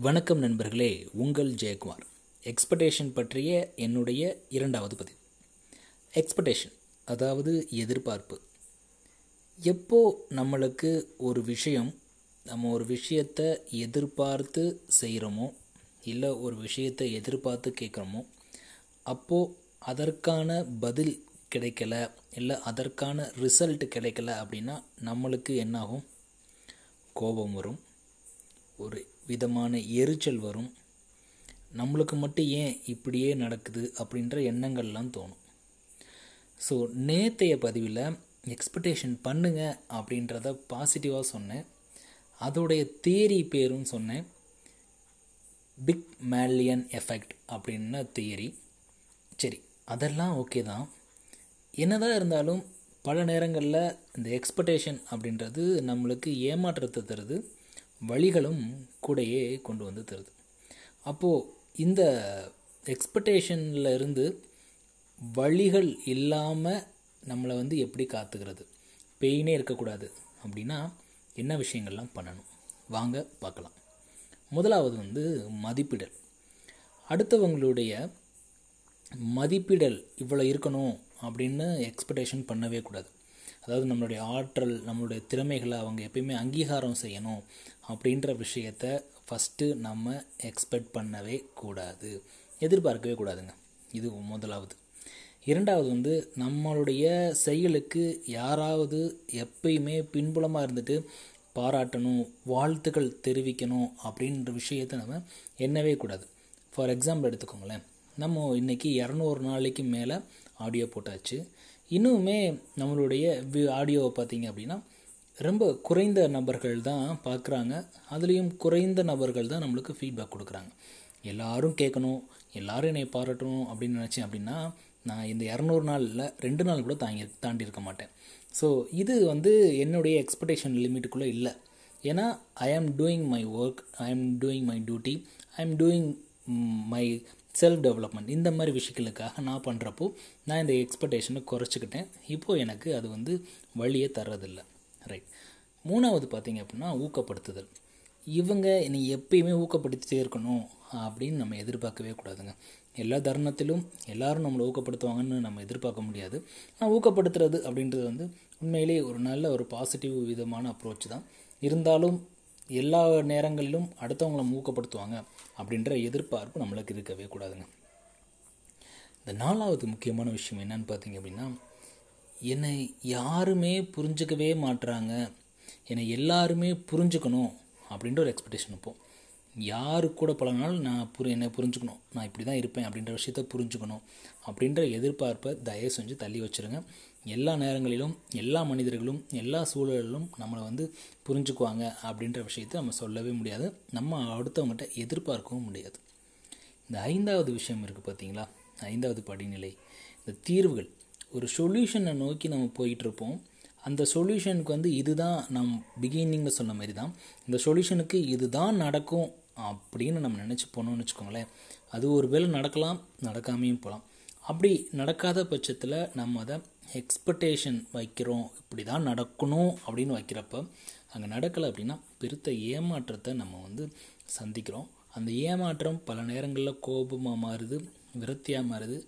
வணக்கம் நண்பர்களே உங்கள் ஜெயக்குமார். எக்ஸ்பெக்டேஷன் பற்றிய என்னுடைய இரண்டாவது பதிவு. எக்ஸ்பெக்டேஷன் அதாவது எதிர்பார்ப்பு. எப்போ நம்மளுக்கு ஒரு விஷயம் நம்ம ஒரு விஷயத்தை எதிர்பார்த்து செய்கிறோமோ இல்லை ஒரு விஷயத்தை எதிர்பார்த்து கேட்குறோமோ அப்போது அதற்கான பதில் கிடைக்கல இல்லை அதற்கான ரிசல்ட் கிடைக்கல அப்படின்னா நம்மளுக்கு என்னாகும்? கோபம் வரும். ஒரு விதமான எரிச்சல் வரும். நம்மளுக்கு மட்டும் ஏன் இப்படியே நடக்குது அப்படின்ற எண்ணங்கள்லாம் தோணும். ஸோ நேத்தைய பதிவில் எக்ஸ்பெக்டேஷன் பண்ணுங்க அப்படின்றத பாசிட்டிவாக சொன்னேன். அதோடைய தியரி பேரும் சொன்னேன். பிக் மேலியன் எஃபெக்ட் அப்படின்ன தியரி சரி அதெல்லாம் ஓகே தான். என்னதான் இருந்தாலும் பல நேரங்களில் இந்த எக்ஸ்பெக்டேஷன் அப்படின்றது நம்மளுக்கு ஏமாற்றத்தை தருது. வழிகளும் கூடையே கொண்டு வந்து தருது. அப்போது இந்த எக்ஸ்பெக்டேஷனில் இருந்து வழிகள் இல்லாமல் நம்மளை வந்து எப்படி காத்துக்கிறது? பெயினே இருக்கக்கூடாது அப்படின்னா என்ன விஷயங்கள்லாம் பண்ணணும்? வாங்க பார்க்கலாம். முதலாவது வந்து மதிப்பிடல். அடுத்தவங்களுடைய மதிப்பிடல் இவ்வளோ இருக்கணும் அப்படின்னு எக்ஸ்பெக்டேஷன் பண்ணவே கூடாது. அதாவது நம்மளுடைய ஆற்றல் நம்மளுடைய திறமைகளை அவங்க எப்பயுமே அங்கீகாரம் செய்யணும் அப்படின்ற விஷயத்த ஃபஸ்ட்டு நம்ம எக்ஸ்பெக்ட் பண்ணவே கூடாது. எதிர்பார்க்கவே கூடாதுங்க. இது முதலாவது. இரண்டாவது வந்து நம்மளுடைய செயலுக்கு யாராவது எப்பயுமே பின்புலமாக இருந்துட்டு பாராட்டணும் வாழ்த்துக்கள் தெரிவிக்கணும் அப்படின்ற விஷயத்த நம்ம எண்ணவே கூடாது. ஃபார் எக்ஸாம்பிள் எடுத்துக்கோங்களேன். நம்ம இன்றைக்கி இரநூறு நாளைக்கு மேலே ஆடியோ போட்டாச்சு. இன்னுமே நம்மளுடைய ஆடியோவை பார்த்தீங்க அப்படின்னா ரொம்ப குறைந்த நபர்கள் தான் பார்க்குறாங்க. அதுலேயும் குறைந்த நபர்கள் தான் நம்மளுக்கு ஃபீட்பேக் கொடுக்குறாங்க. எல்லாரும் கேட்கணும் எல்லாரும் என்னை பாராட்டணும் அப்படின்னு நினச்சேன் அப்படின்னா நான் இந்த இரநூறு நாளில் ரெண்டு நாள் கூட தாங்கி தாண்டி இருக்க மாட்டேன். ஸோ இது வந்து என்னுடைய எக்ஸ்பெக்டேஷன் லிமிட்டுக்குள்ளே இல்லை. ஏன்னா ஐ ஆம் டூயிங் மை ஒர்க் ஐ ஆம் டூயிங் மை டியூட்டி ஐ ஆம் டூயிங் மை செல்ஃப் டெவலப்மெண்ட் இந்த மாதிரி விஷயங்களுக்காக நான் பண்ணுறப்போ நான் இந்த எக்ஸ்பெக்டேஷனை குறைச்சிக்கிட்டேன். இப்போது எனக்கு அது வந்து வழியே தர்றதில்லை. ரைட் மூணாவது பார்த்தீங்க அப்படின்னா ஊக்கப்படுத்துதல். இவங்க என்னை எப்பயுமே ஊக்கப்படுத்திட்டே இருக்கணும் அப்படின்னு நம்ம எதிர்பார்க்கவே கூடாதுங்க. எல்லா தருணத்திலும் எல்லாரும் நம்மளை ஊக்கப்படுத்துவாங்கன்னு நம்ம எதிர்பார்க்க முடியாது. ஆனால் ஊக்கப்படுத்துறது அப்படின்றது வந்து உண்மையிலேயே ஒரு நல்ல ஒரு பாசிட்டிவ் விதமான அப்ரோச் தான். இருந்தாலும் எல்லா நேரங்களிலும் அடுத்தவங்களை ஊக்கப்படுத்துவாங்க அப்படின்ற எதிர்பார்ப்பு நம்மளுக்கு இருக்கவே கூடாதுங்க. இந்த நாலாவது முக்கியமான விஷயம் என்னன்னு பார்த்தீங்க அப்படின்னா என்னை யாருமே புரிஞ்சுக்கவே மாட்டுறாங்க என்னை எல்லாருமே புரிஞ்சுக்கணும் அப்படின்ற ஒரு எக்ஸ்பெக்டேஷன் வைப்போம் யாரு கூட பழகினாலும் நான் புரி என்னை புரிஞ்சுக்கணும். நான் இப்படி தான் இருப்பேன் அப்படின்ற விஷயத்த புரிஞ்சுக்கணும். அப்படின்ற எதிர்பார்ப்பை தயவு செஞ்சு தள்ளி வச்சுருங்க. எல்லா நேரங்களிலும் எல்லா மனிதர்களும் எல்லா சூழலிலும் நம்மளை வந்து புரிஞ்சுக்குவாங்க அப்படின்ற விஷயத்த நம்ம சொல்லவே முடியாது. நம்ம அடுத்தவங்ககிட்ட எதிர்பார்க்கவும் முடியாது. இந்த ஐந்தாவது விஷயம் இருக்குது பார்த்தீங்களா ஐந்தாவது படிநிலை. இந்த தீர்வுகள். ஒரு சொல்யூஷனை நோக்கி நம்ம போயிட்டுருப்போம் அந்த சொல்யூஷனுக்கு வந்து இதுதான் நம் பிகினிங்கில் சொன்ன மாதிரி தான் இந்த சொல்யூஷனுக்கு இதுதான் நடக்கும் அப்படின்னு நம்ம நினச்சி போனோம்னு வச்சுக்கோங்களேன். அது ஒரு வேளை நடக்கலாம் நடக்காமையும் போகலாம் அப்படி நடக்காத பட்சத்தில் நம்ம அதை எக்ஸ்பெக்டேஷன் வைக்கிறோம். இப்படி தான் நடக்கணும் அப்படின்னு வைக்கிறப்ப அங்கே நடக்கலை அப்படின்னா பெருத்த ஏமாற்றத்தை நம்ம வந்து சந்திக்கிறோம். அந்த ஏமாற்றம் பல நேரங்களில் கோபமாக மாறுது விரத்தியாக மாறுது.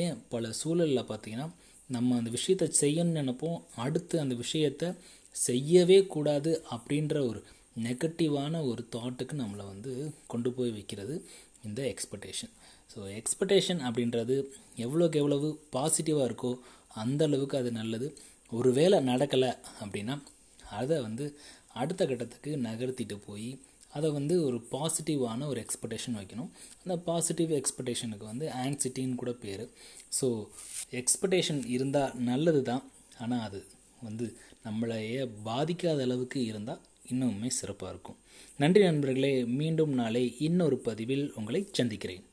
ஏன்? பல சூழலில் பார்த்திங்கன்னா நம்ம அந்த விஷயத்தை செய்யணும்னு நினைப்போம் அடுத்து அந்த விஷயத்தை செய்யவே கூடாது அப்படின்ற ஒரு நெகட்டிவான ஒரு தாட்டுக்கு நம்மளை வந்து கொண்டு போய் வைக்கிறது இந்த எக்ஸ்பெக்டேஷன் ஸோ எக்ஸ்பெக்டேஷன் அப்படின்றது எவ்வளோக்கு எவ்வளவு பாசிட்டிவாக இருக்கோ அந்த அளவுக்கு அது நல்லது. ஒரு வேளை நடக்கலை அப்படின்னா அதை வந்து அடுத்த கட்டத்துக்கு நகர்த்திட்டு போய் அதை வந்து ஒரு பாசிட்டிவான ஒரு எக்ஸ்பெக்டேஷன் வைக்கணும். அந்த பாசிட்டிவ் எக்ஸ்பெக்டேஷனுக்கு வந்து ஆங்ஸிட்டின்னு கூட பேர். ஸோ எக்ஸ்பெக்டேஷன் இருந்தால் நல்லது தான் ஆனால் அது வந்து நம்மளையே பாதிக்காத அளவுக்கு இருந்தால் இன்னுமே சிறப்பாக இருக்கும். நன்றி நண்பர்களே மீண்டும் நாளை இன்னொரு பதிவில் உங்களை சந்திக்கிறேன்.